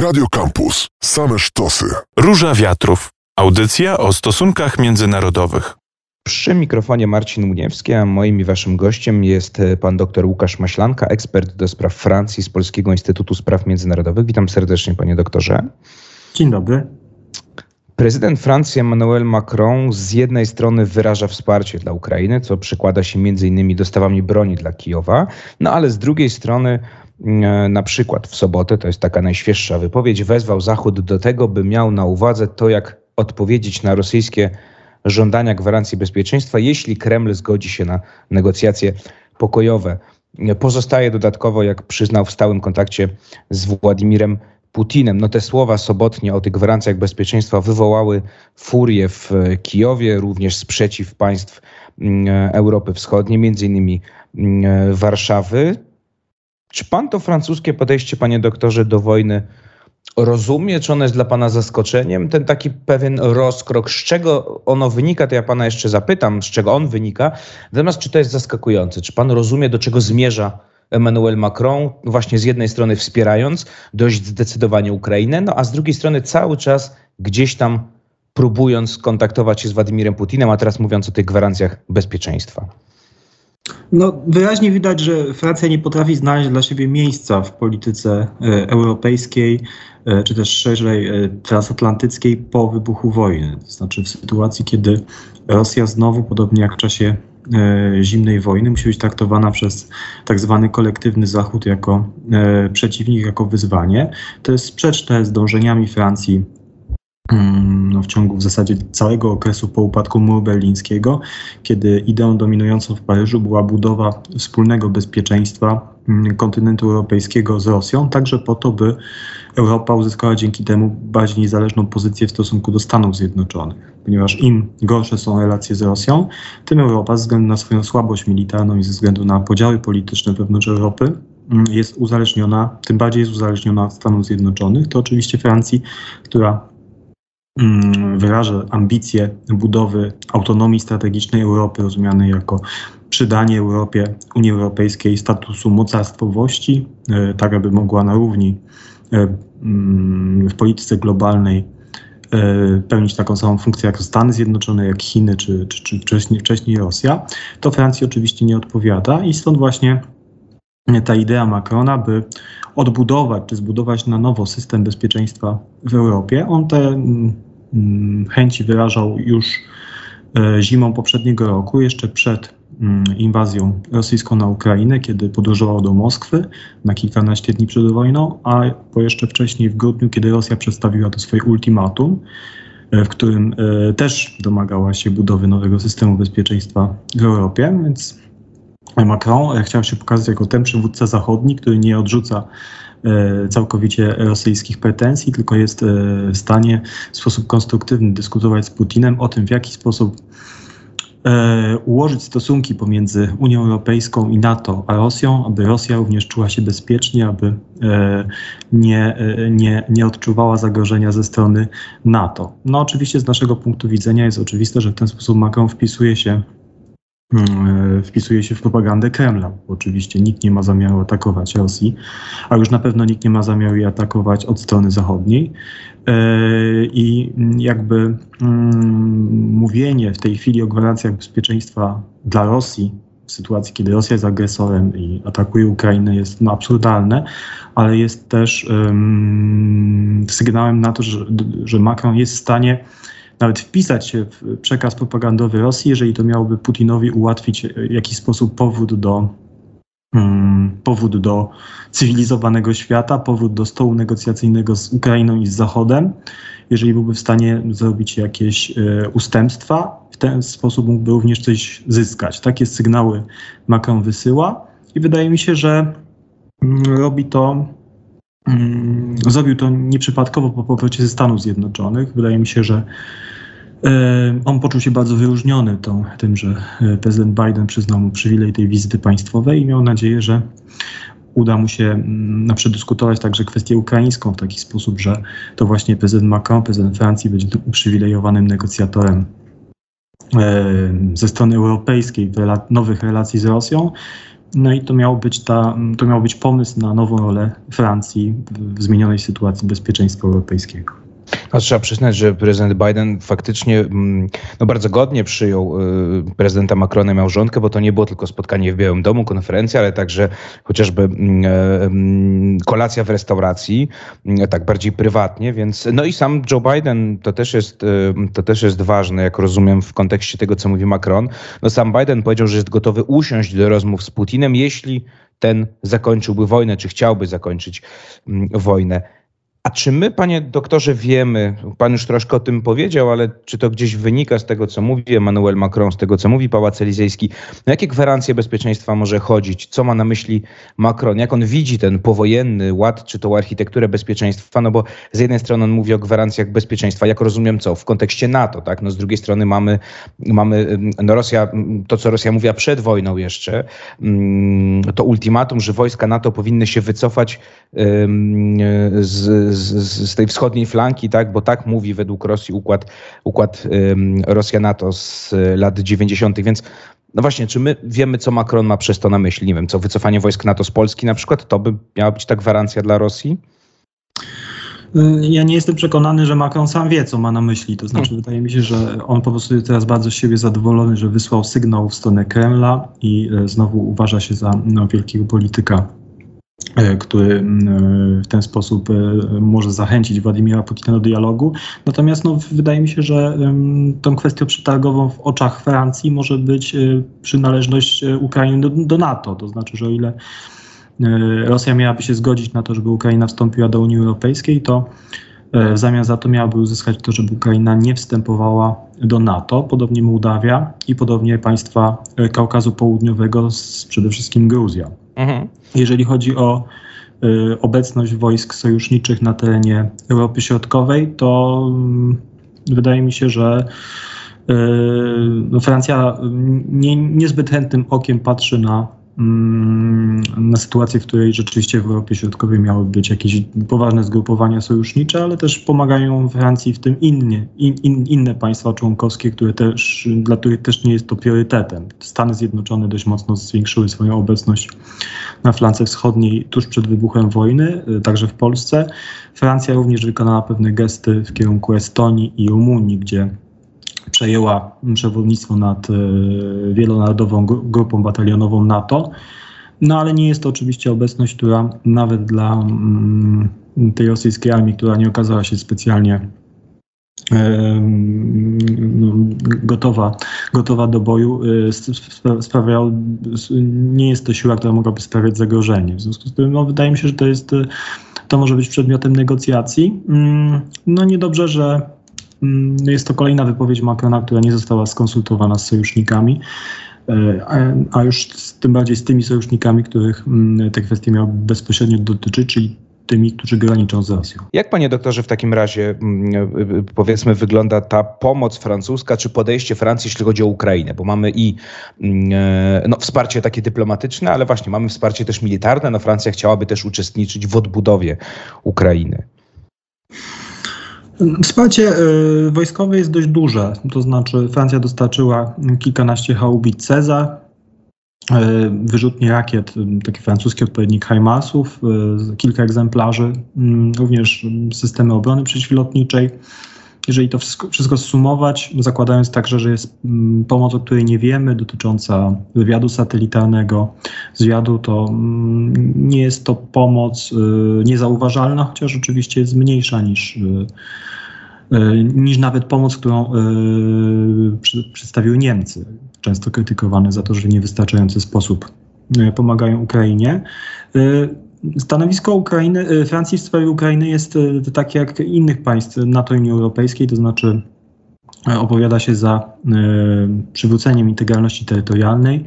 Radio Campus. Same sztosy. Róża Wiatrów. Audycja o stosunkach międzynarodowych. Przy mikrofonie Marcin Muniewski, a moim i waszym gościem jest e, pan dr Łukasz Maślanka, ekspert do spraw Francji z Polskiego Instytutu Spraw Międzynarodowych. Witam serdecznie, panie doktorze. Dzień dobry. Prezydent Francji Emmanuel Macron z jednej strony wyraża wsparcie dla Ukrainy, co przekłada się między innymi dostawami broni dla Kijowa, no ale z drugiej strony na przykład w sobotę, to jest taka najświeższa wypowiedź, wezwał Zachód do tego, by miał na uwadze to, jak odpowiedzieć na rosyjskie żądania gwarancji bezpieczeństwa, jeśli Kreml zgodzi się na negocjacje pokojowe. Pozostaje dodatkowo, jak przyznał w stałym kontakcie z Władimirem Putinem. No te słowa sobotnie o tych gwarancjach bezpieczeństwa wywołały furię w Kijowie, również sprzeciw państw mm, Europy Wschodniej, między innymi mm, Warszawy. Czy pan to francuskie podejście, panie doktorze, do wojny rozumie? Czy ono jest dla pana zaskoczeniem? Ten taki pewien rozkrok, z czego ono wynika, to ja pana jeszcze zapytam, z czego on wynika. Natomiast czy to jest zaskakujące? Czy pan rozumie, do czego zmierza Emmanuel Macron, właśnie z jednej strony wspierając dość zdecydowanie Ukrainę, no a z drugiej strony cały czas gdzieś tam próbując kontaktować się z Władimirem Putinem, a teraz mówiąc o tych gwarancjach bezpieczeństwa? No, wyraźnie widać, że Francja nie potrafi znaleźć dla siebie miejsca w polityce e, europejskiej, e, czy też szerzej e, transatlantyckiej po wybuchu wojny. To znaczy w sytuacji, kiedy Rosja znowu, podobnie jak w czasie zimnej wojny, musi być traktowana przez tak zwany kolektywny Zachód jako przeciwnik, jako wyzwanie. To jest sprzeczne z dążeniami Francji w ciągu w zasadzie całego okresu po upadku muru berlińskiego, kiedy ideą dominującą w Paryżu była budowa wspólnego bezpieczeństwa mm, kontynentu europejskiego z Rosją, także po to, by Europa uzyskała dzięki temu bardziej niezależną pozycję w stosunku do Stanów Zjednoczonych. Ponieważ im gorsze są relacje z Rosją, tym Europa ze względu na swoją słabość militarną i ze względu na podziały polityczne wewnątrz Europy mm, jest uzależniona, tym bardziej jest uzależniona od Stanów Zjednoczonych. To oczywiście Francji, która Mm, wyraża ambicje budowy autonomii strategicznej Europy, rozumianej jako przydanie Europie, Unii Europejskiej statusu mocarstwowości, e, tak aby mogła na równi e, mm, w polityce globalnej e, pełnić taką samą funkcję jak Stany Zjednoczone, jak Chiny, czy, czy, czy wcześniej, wcześniej Rosja, to Francji oczywiście nie odpowiada i stąd właśnie ta idea Macrona, by odbudować czy zbudować na nowo system bezpieczeństwa w Europie. On te mm, mm, chęci wyrażał już e, zimą poprzedniego roku, jeszcze przed mm, inwazją rosyjską na Ukrainę, kiedy podróżował do Moskwy na kilkanaście dni przed wojną, a po jeszcze wcześniej w grudniu, kiedy Rosja przedstawiła to swoje ultimatum, e, w którym e, też domagała się budowy nowego systemu bezpieczeństwa w Europie, więc Macron chciał się pokazać jako ten przywódca zachodni, który nie odrzuca e, całkowicie rosyjskich pretensji, tylko jest e, w stanie w sposób konstruktywny dyskutować z Putinem o tym, w jaki sposób e, ułożyć stosunki pomiędzy Unią Europejską i NATO a Rosją, aby Rosja również czuła się bezpiecznie, aby nie, nie, nie odczuwała zagrożenia ze strony NATO. No oczywiście z naszego punktu widzenia jest oczywiste, że w ten sposób Macron wpisuje się E, wpisuje się w propagandę Kremla. Oczywiście nikt nie ma zamiaru atakować Rosji, a już na pewno nikt nie ma zamiaru jej atakować od strony zachodniej. E, I jakby mm, mówienie w tej chwili o gwarancjach bezpieczeństwa dla Rosji w sytuacji, kiedy Rosja jest agresorem i atakuje Ukrainę, jest no, absurdalne, ale jest też um, sygnałem na to, że, że Macron jest w stanie nawet wpisać się w przekaz propagandowy Rosji, jeżeli to miałoby Putinowi ułatwić w jakiś sposób powód do, hmm, powód do cywilizowanego świata, powód do stołu negocjacyjnego z Ukrainą i z Zachodem, jeżeli byłby w stanie zrobić jakieś e, ustępstwa, w ten sposób mógłby również coś zyskać. Takie sygnały Macron wysyła i wydaje mi się, że mm, robi to Zrobił to nieprzypadkowo po powrocie ze Stanów Zjednoczonych. Wydaje mi się, że on poczuł się bardzo wyróżniony tą, tym, że e, prezydent Biden przyznał mu przywilej tej wizyty państwowej i miał nadzieję, że uda mu się mm, na przedyskutować także kwestię ukraińską w taki sposób, że to właśnie prezydent Macron, prezydent Francji będzie tym uprzywilejowanym negocjatorem ze strony europejskiej nowych relacji z Rosją No i to miał być, ta, to miał być pomysł na nową rolę Francji w zmienionej sytuacji bezpieczeństwa europejskiego. No, trzeba przyznać, że prezydent Biden faktycznie mm, no, bardzo godnie przyjął y, prezydenta Macrona małżonkę, bo to nie było tylko spotkanie w Białym Domu, konferencja, ale także chociażby mm, e, mm, kolacja w restauracji, tak bardziej prywatnie, więc no i sam Joe Biden to też jest, y, to też jest ważne, jak rozumiem w kontekście tego, co mówi Macron. No sam Biden powiedział, że jest gotowy usiąść do rozmów z Putinem, jeśli ten zakończyłby wojnę, czy chciałby zakończyć wojnę. A czy my, panie doktorze, wiemy, pan już troszkę o tym powiedział, ale czy to gdzieś wynika z tego, co mówi Emmanuel Macron, z tego, co mówi Pałac Elizejski, na jakie gwarancje bezpieczeństwa może chodzić? Co ma na myśli Macron? Jak on widzi ten powojenny ład, czy tą architekturę bezpieczeństwa? No bo z jednej strony on mówi o gwarancjach bezpieczeństwa, jak rozumiem co, w kontekście NATO, tak? No z drugiej strony mamy, mamy no Rosja, to co Rosja mówiła przed wojną jeszcze, mm, to ultimatum, że wojska NATO powinny się wycofać z z, z tej wschodniej flanki, tak, bo tak mówi według Rosji układ, układ Rosja-NATO z lat 90. Więc no właśnie, czy my wiemy, co Macron ma przez to na myśli? Nie wiem, co wycofanie wojsk NATO z Polski na przykład, to by miała być ta gwarancja dla Rosji? Ja nie jestem przekonany, że Macron sam wie, co ma na myśli. To znaczy, wydaje mi się, że on po prostu jest teraz bardzo z siebie zadowolony, że wysłał sygnał w stronę Kremla i y, znowu uważa się za no, wielkiego polityka E, który e, w ten sposób e, może zachęcić Władimira Putina do dialogu. Natomiast no, wydaje mi się, że tą kwestią przetargową w oczach Francji może być przynależność Ukrainy do, do NATO. To znaczy, że o ile Rosja miałaby się zgodzić na to, żeby Ukraina wstąpiła do Unii Europejskiej, to w zamian za to miałaby uzyskać to, żeby Ukraina nie wstępowała do NATO, podobnie Mołdawia i podobnie państwa Kaukazu Południowego, przede wszystkim Gruzja. Mhm. Jeżeli chodzi o y, obecność wojsk sojuszniczych na terenie Europy Środkowej, to y, wydaje mi się, że y, Francja nie, niezbyt chętnym okiem patrzy na Mm, na sytuację, w której rzeczywiście w Europie Środkowej miały być jakieś poważne zgrupowania sojusznicze, ale też pomagają Francji w tym innie, in, in, inne państwa członkowskie, które też, dla których też nie jest to priorytetem. Stany Zjednoczone dość mocno zwiększyły swoją obecność na flance wschodniej tuż przed wybuchem wojny, y, także w Polsce. Francja również wykonała pewne gesty w kierunku Estonii i Rumunii, gdzie przejęła przewodnictwo nad e, wielonarodową grupą batalionową NATO. No ale nie jest to oczywiście obecność, która nawet dla mm, tej rosyjskiej armii, która nie okazała się specjalnie no, gotowa, gotowa do boju, e, sprawiał, nie jest to siła, która mogłaby sprawiać zagrożenie. W związku z tym no, wydaje mi się, że to jest, to może być przedmiotem negocjacji. Mm, no niedobrze, że Mm, jest to kolejna wypowiedź Macrona, która nie została skonsultowana z sojusznikami, e, a już tym bardziej z tymi sojusznikami, których mm, te kwestie miały bezpośrednio dotyczyć, czyli tymi, którzy graniczą z Rosją. Jak panie doktorze w takim razie mm, powiedzmy wygląda ta pomoc francuska, czy podejście Francji, jeśli chodzi o Ukrainę? Bo mamy i e, no, wsparcie takie dyplomatyczne, ale właśnie mamy wsparcie też militarne. No, Francja chciałaby też uczestniczyć w odbudowie Ukrainy. Wsparcie y, wojskowe jest dość duże, to znaczy Francja dostarczyła kilkanaście haubic Cezar, y, wyrzutnie rakiet, y, taki francuski odpowiednik HIMARSów, kilka egzemplarzy, również systemy obrony przeciwlotniczej. Jeżeli to wszystko, sumować, zakładając także, że jest pomoc, o której nie wiemy, dotycząca wywiadu satelitarnego, zwiadu, to nie jest to pomoc niezauważalna, chociaż oczywiście jest mniejsza niż E, niż nawet pomoc, którą przedstawiły Niemcy, często krytykowane za to, że w niewystarczający sposób pomagają Ukrainie. Stanowisko Ukrainy, Francji w sprawie Ukrainy jest takie jak innych państw NATO i Unii Europejskiej, to znaczy opowiada się za przywróceniem integralności terytorialnej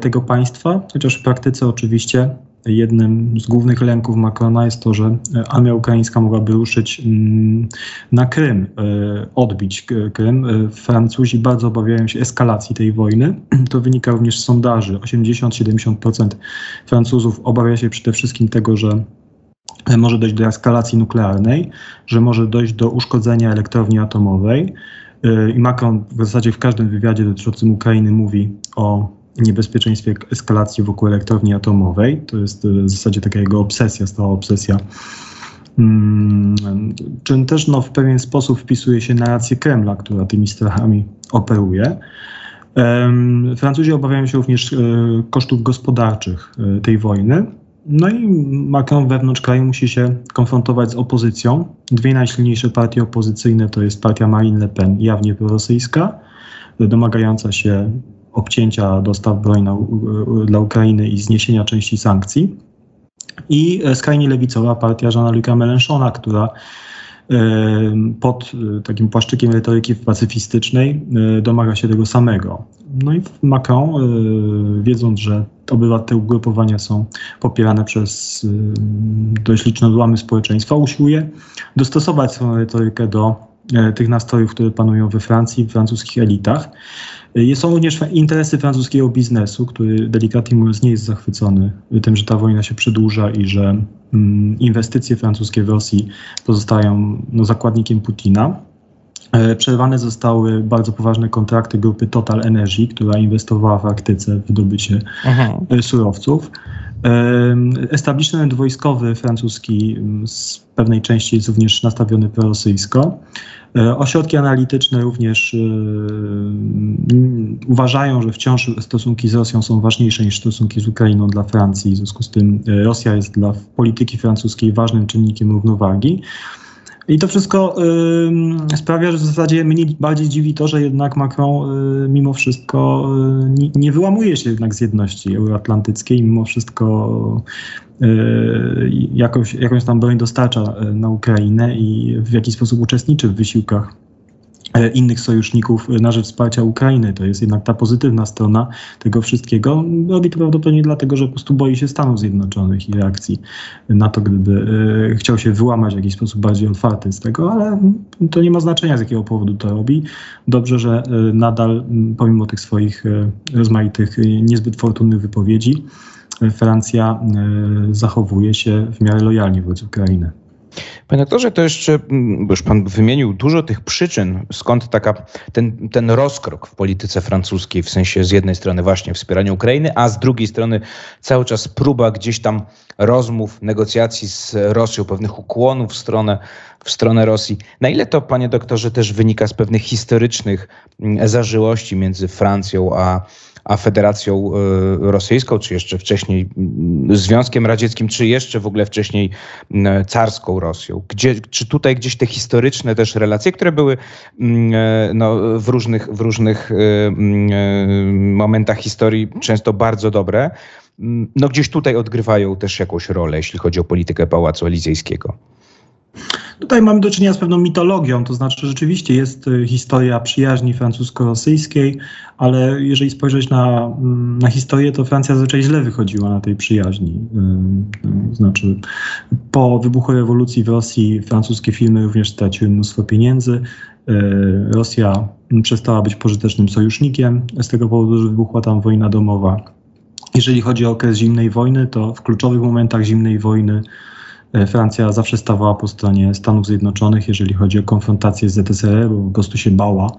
tego państwa, chociaż w praktyce oczywiście jednym z głównych lęków Macrona jest to, że armia ukraińska mogłaby ruszyć mm, na Krym, e, odbić Krym. E, Francuzi bardzo obawiają się eskalacji tej wojny. To wynika również z sondaży. 80-70% Francuzów obawia się przede wszystkim tego, że może dojść do eskalacji nuklearnej, że może dojść do uszkodzenia elektrowni atomowej. E, I Macron w zasadzie w każdym wywiadzie dotyczącym Ukrainy mówi o niebezpieczeństwie eskalacji wokół elektrowni atomowej. To jest w zasadzie taka jego obsesja, stała obsesja. Hmm, czym też no, w pewien sposób wpisuje się narrację Kremla, która tymi strachami operuje. Francuzi obawiają się również e, kosztów gospodarczych e, tej wojny. No i Macron wewnątrz kraju musi się konfrontować z opozycją. Dwie najsilniejsze partie opozycyjne to jest partia Marine Le Pen, jawnie prorosyjska, domagająca się obcięcia dostaw broni na, dla Ukrainy i zniesienia części sankcji. I skrajnie lewicowa partia Jeana-Luc'a Mélenchona, która pod e, takim płaszczykiem retoryki pacyfistycznej e, domaga się tego samego. No i Macron, e, wiedząc, że obywa te ugrupowania są popierane przez dość liczne odłamy społeczeństwa, usiłuje dostosować swoją retorykę do tych nastrojów, które panują we Francji, w francuskich elitach. Są również interesy francuskiego biznesu, który delikatnie mówiąc nie jest zachwycony tym, że ta wojna się przedłuża i że mm, inwestycje francuskie w Rosji pozostają no, zakładnikiem Putina. E, przerwane zostały bardzo poważne kontrakty grupy Total Energy, która inwestowała w Arktyce w wydobycie Aha. E, surowców. Establishment wojskowy francuski z pewnej części jest również nastawiony prorosyjsko. E, ośrodki analityczne również uważają, że wciąż stosunki z Rosją są ważniejsze niż stosunki z Ukrainą dla Francji. W związku z tym Rosja jest dla polityki francuskiej ważnym czynnikiem równowagi. I to wszystko y, sprawia, że w zasadzie mnie bardziej dziwi to, że jednak Macron y, mimo wszystko y, nie, wyłamuje się jednak z jedności euroatlantyckiej, mimo wszystko jakoś, jakąś tam broń dostarcza na Ukrainę i w jakiś sposób uczestniczy w wysiłkach innych sojuszników na rzecz wsparcia Ukrainy. To jest jednak ta pozytywna strona tego wszystkiego. Robi to prawdopodobnie dlatego, że po prostu boi się Stanów Zjednoczonych i reakcji na to, gdyby e, chciał się wyłamać w jakiś sposób bardziej otwarty z tego, ale to nie ma znaczenia, z jakiego powodu to robi. Dobrze, że e, nadal, pomimo tych swoich rozmaitych, niezbyt fortunnych wypowiedzi, Francja zachowuje się w miarę lojalnie wobec Ukrainy. Panie doktorze, to jeszcze, mm, bo już pan wymienił dużo tych przyczyn, skąd taka, ten, ten rozkrok w polityce francuskiej, w sensie z jednej strony właśnie wspierania Ukrainy, a z drugiej strony cały czas próba gdzieś tam rozmów, negocjacji z Rosją, pewnych ukłonów w stronę, w stronę Rosji. Na ile to, panie doktorze, też wynika z pewnych historycznych mm, zażyłości między Francją a a Federacją y, Rosyjską, czy jeszcze wcześniej mm, Związkiem Radzieckim, czy jeszcze w ogóle wcześniej mm, carską Rosją. Gdzie, czy tutaj gdzieś te historyczne też relacje, które były mm, e, no, w różnych, w różnych e, momentach historii często bardzo dobre, no gdzieś tutaj odgrywają też jakąś rolę, jeśli chodzi o politykę Pałacu Elizejskiego. Tutaj mamy do czynienia z pewną mitologią, to znaczy rzeczywiście jest y, historia przyjaźni francusko-rosyjskiej, ale jeżeli spojrzeć na, mm, na historię, to Francja zazwyczaj źle wychodziła na tej przyjaźni. Y, y, znaczy po wybuchu rewolucji w Rosji francuskie firmy również straciły mnóstwo pieniędzy. Rosja przestała być pożytecznym sojusznikiem z tego powodu, że wybuchła tam wojna domowa. Jeżeli chodzi o okres zimnej wojny, to w kluczowych momentach zimnej wojny Francja zawsze stawała po stronie Stanów Zjednoczonych, jeżeli chodzi o konfrontację z ZSRR, bo po prostu się bała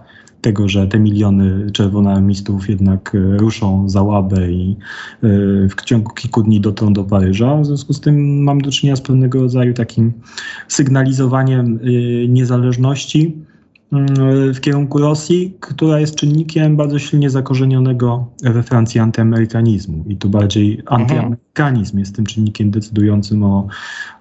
tego, że te miliony czerwonoarmistów jednak e, ruszą za łabę i e, w ciągu kilku dni dotrą do Paryża. W związku z tym mam do czynienia z pewnego rodzaju takim sygnalizowaniem niezależności w kierunku Rosji, która jest czynnikiem bardzo silnie zakorzenionego we Francji antyamerykanizmu. I tu bardziej antyamerykanizm jest tym czynnikiem decydującym o,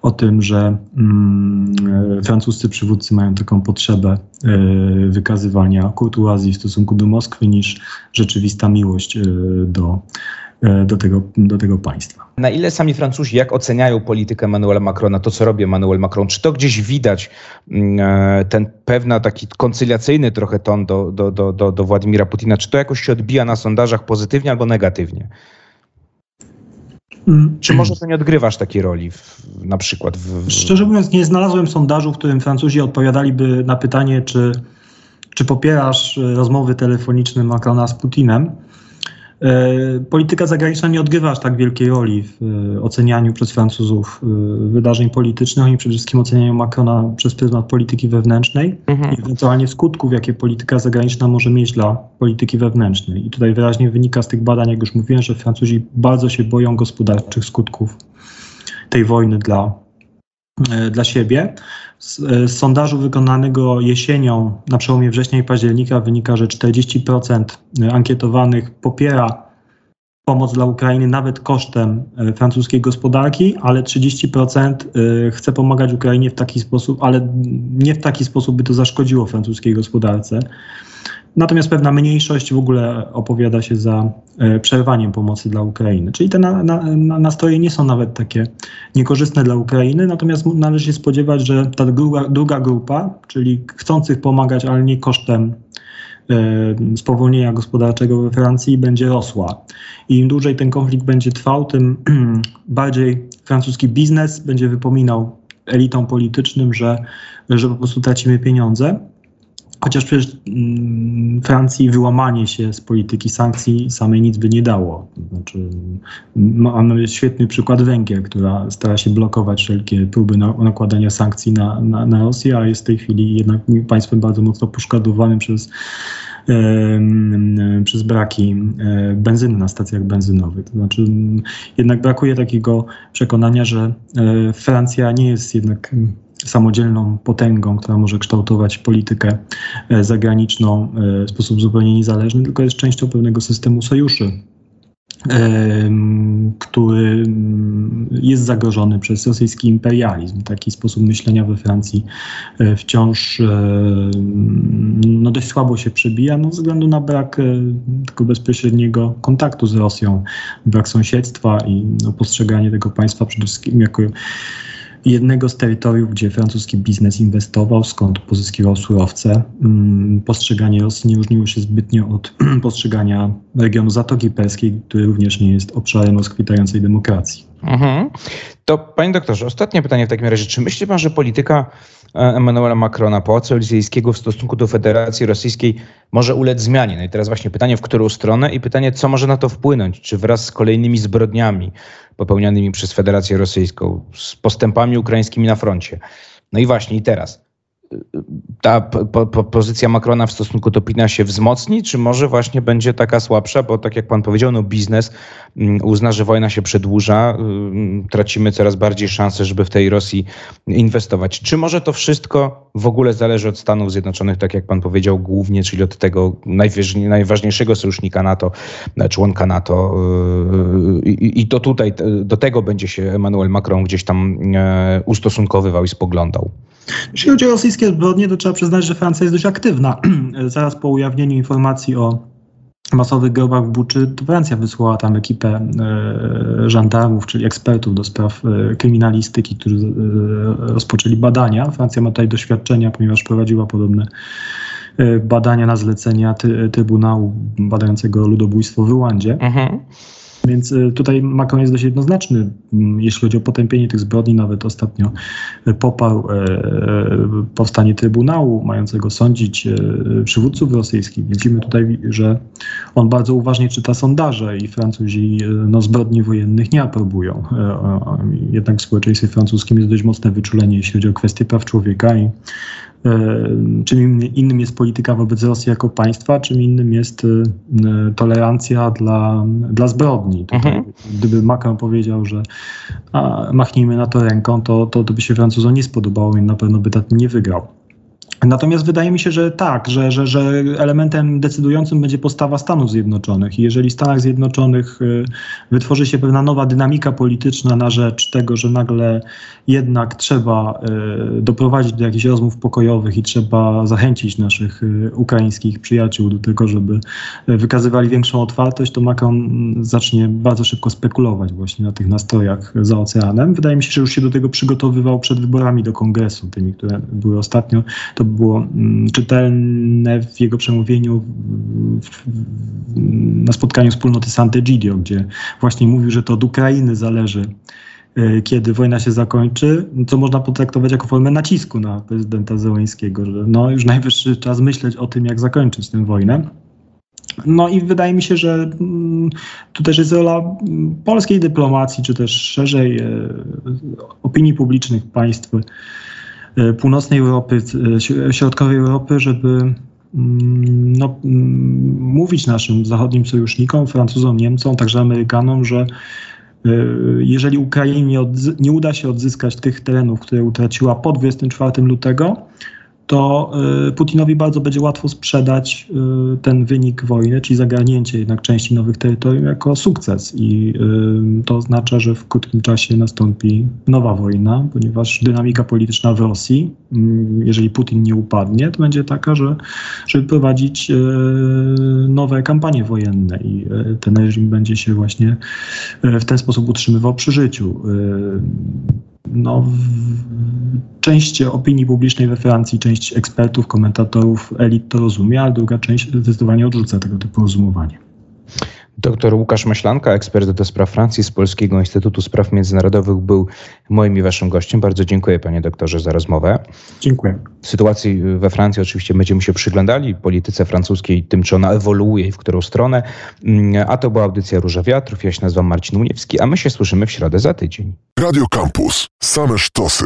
o tym, że mm, francuscy przywódcy mają taką potrzebę y, wykazywania kurtuazji w stosunku do Moskwy niż rzeczywista miłość y, do do tego, do tego państwa. Na ile sami Francuzi, jak oceniają politykę Emmanuela Macrona, to co robi Emmanuel Macron? Czy to gdzieś widać mm, e, ten pewna taki koncyliacyjny trochę ton do, do, do, do, do Władimira Putina? Czy to jakoś się odbija na sondażach pozytywnie albo negatywnie? Mm. Czy może to nie odgrywasz takiej roli w, na przykład? W, w... Szczerze mówiąc, nie znalazłem sondażu, w którym Francuzi odpowiadaliby na pytanie, czy, czy popierasz rozmowy telefoniczne Macrona z Putinem. Polityka zagraniczna nie odgrywa aż tak wielkiej roli w ocenianiu przez Francuzów wydarzeń politycznych. Oni przede wszystkim oceniają Macrona przez pryzmat polityki wewnętrznej mhm. i ewentualnie skutków, jakie polityka zagraniczna może mieć dla polityki wewnętrznej. I tutaj wyraźnie wynika z tych badań, jak już mówiłem, że Francuzi bardzo się boją gospodarczych skutków tej wojny dla, dla siebie. Z, z sondażu wykonanego jesienią na przełomie września i października wynika, że 40% ankietowanych popiera pomoc dla Ukrainy nawet kosztem e, francuskiej gospodarki, ale 30% e, chce pomagać Ukrainie w taki sposób, ale nie w taki sposób, by to zaszkodziło francuskiej gospodarce. Natomiast pewna mniejszość w ogóle opowiada się za e, przerwaniem pomocy dla Ukrainy. Czyli te na, na, nastroje nie są nawet takie niekorzystne dla Ukrainy, natomiast należy się spodziewać, że ta druga, druga grupa, czyli chcących pomagać, ale nie kosztem e, spowolnienia gospodarczego we Francji, będzie rosła. I im dłużej ten konflikt będzie trwał, tym bardziej francuski biznes będzie wypominał elitom politycznym, że, że po prostu tracimy pieniądze. Chociaż przecież mm, Francji wyłamanie się z polityki sankcji samej nic by nie dało. Znaczy, mamy świetny przykład Węgier, która stara się blokować wszelkie próby nakładania sankcji na, na, na Rosję, a jest w tej chwili jednak państwem bardzo mocno poszkodowanym przez przez braki e, benzyny na stacjach benzynowych. To znaczy, jednak brakuje takiego przekonania, że e, Francja nie jest jednak samodzielną potęgą, która może kształtować politykę e, zagraniczną e, w sposób zupełnie niezależny, tylko jest częścią pewnego systemu sojuszy który mm, jest zagrożony przez rosyjski imperializm. Taki sposób myślenia we Francji e, wciąż no dość słabo się przebija no, ze względu na brak tego bezpośredniego kontaktu z Rosją, brak sąsiedztwa i no, postrzeganie tego państwa przede wszystkim jako jednego z terytoriów, gdzie francuski biznes inwestował, skąd pozyskiwał surowce. Mm, postrzeganie Rosji nie różniło się zbytnio od postrzegania regionu Zatoki Perskiej, który również nie jest obszarem rozkwitającej demokracji. Mhm. To panie doktorze, ostatnie pytanie w takim razie. Czy myśli pan, że polityka Emmanuela Macrona, Pałacu Elizejskiego w stosunku do Federacji Rosyjskiej może ulec zmianie? No i teraz właśnie pytanie, w którą stronę i pytanie, co może na to wpłynąć? Czy wraz z kolejnymi zbrodniami popełnianymi przez Federację Rosyjską, z postępami ukraińskimi na froncie? No i właśnie, i teraz ta po, po, pozycja Macrona w stosunku do Putina się wzmocni, czy może właśnie będzie taka słabsza, bo tak jak pan powiedział, no biznes mm, uzna, że wojna się przedłuża, mm, tracimy coraz bardziej szanse, żeby w tej Rosji inwestować. Czy może to wszystko w ogóle zależy od Stanów Zjednoczonych, tak jak pan powiedział, głównie, czyli od tego najważniejszego sojusznika NATO, członka NATO i, i to tutaj, do tego będzie się Emmanuel Macron gdzieś tam e, ustosunkowywał i spoglądał. Jeśli chodzi o rosyjskie zbrodnie, to trzeba przyznać, że Francja jest dość aktywna. Zaraz po ujawnieniu informacji o masowych grobach w Buczy, to Francja wysłała tam ekipę e, żandarmów, czyli ekspertów do spraw e, kryminalistyki, którzy e, rozpoczęli badania. Francja ma tutaj doświadczenia, ponieważ prowadziła podobne e, badania na zlecenia ty, Trybunału badającego ludobójstwo w Rwandzie. Mhm. Więc y, tutaj Macron jest dość jednoznaczny, mm, jeśli chodzi o potępienie tych zbrodni. Nawet ostatnio y, poparł e, powstanie Trybunału mającego sądzić przywódców rosyjskich. Widzimy tutaj, że on bardzo uważnie czyta sondaże i Francuzi no, zbrodni wojennych nie aprobują. Jednak w społeczeństwie francuskim jest dość mocne wyczulenie, jeśli chodzi o kwestie praw człowieka i czym innym jest polityka wobec Rosji jako państwa, czym innym jest tolerancja dla, dla zbrodni. Tutaj, mhm. Gdyby Macron powiedział, że a, machnijmy na to ręką, to, to, to by się Francuzom nie spodobało i na pewno by tak nie wygrał. Natomiast wydaje mi się, że tak, że, że, że elementem decydującym będzie postawa Stanów Zjednoczonych. I jeżeli w Stanach Zjednoczonych y, wytworzy się pewna nowa dynamika polityczna na rzecz tego, że nagle jednak trzeba y, doprowadzić do jakichś rozmów pokojowych i trzeba zachęcić naszych y, ukraińskich przyjaciół do tego, żeby wykazywali większą otwartość, to Macron zacznie bardzo szybko spekulować właśnie na tych nastrojach za oceanem. Wydaje mi się, że już się do tego przygotowywał przed wyborami do kongresu, tymi, które były ostatnio. To było mm, czytelne w jego przemówieniu na spotkaniu wspólnoty Sant'Egidio, gdzie właśnie mówił, że to od Ukrainy zależy, e, kiedy wojna się zakończy, co można potraktować jako formę nacisku na prezydenta Zełańskiego, że no już najwyższy czas myśleć o tym, jak zakończyć tę wojnę. No i wydaje mi się, że mm, tu też jest rola mm, polskiej dyplomacji, czy też szerzej e, opinii publicznych państw północnej Europy, e, środkowej Europy, żeby mm, no, mówić naszym zachodnim sojusznikom, Francuzom, Niemcom, także Amerykanom, że jeżeli Ukrainie nie, nie uda się odzyskać tych terenów, które utraciła po 24 lutego, to y, Putinowi bardzo będzie łatwo sprzedać y, ten wynik wojny, czyli zagarnięcie jednak części nowych terytoriów jako sukces. I y, to oznacza, że w krótkim czasie nastąpi nowa wojna, ponieważ dynamika polityczna w Rosji, mm, jeżeli Putin nie upadnie, to będzie taka, że żeby prowadzić nowe kampanie wojenne i ten reżim będzie się właśnie w ten sposób utrzymywał przy życiu no, część opinii publicznej we Francji, część ekspertów, komentatorów, elit to rozumie, a druga część zdecydowanie odrzuca tego typu rozumowanie. Doktor Łukasz Maślanka, ekspert do spraw Francji z Polskiego Instytutu Spraw Międzynarodowych, był moim i waszym gościem. Bardzo dziękuję panie doktorze za rozmowę. Dziękuję. Sytuacji we Francji oczywiście będziemy się przyglądali, polityce francuskiej, tym czy ona ewoluuje i w którą stronę. Mm, a to była audycja Róża Wiatrów. Ja się nazywam Marcin Uniewski, a my się słyszymy w środę za tydzień. Radio Campus. Same sztosy.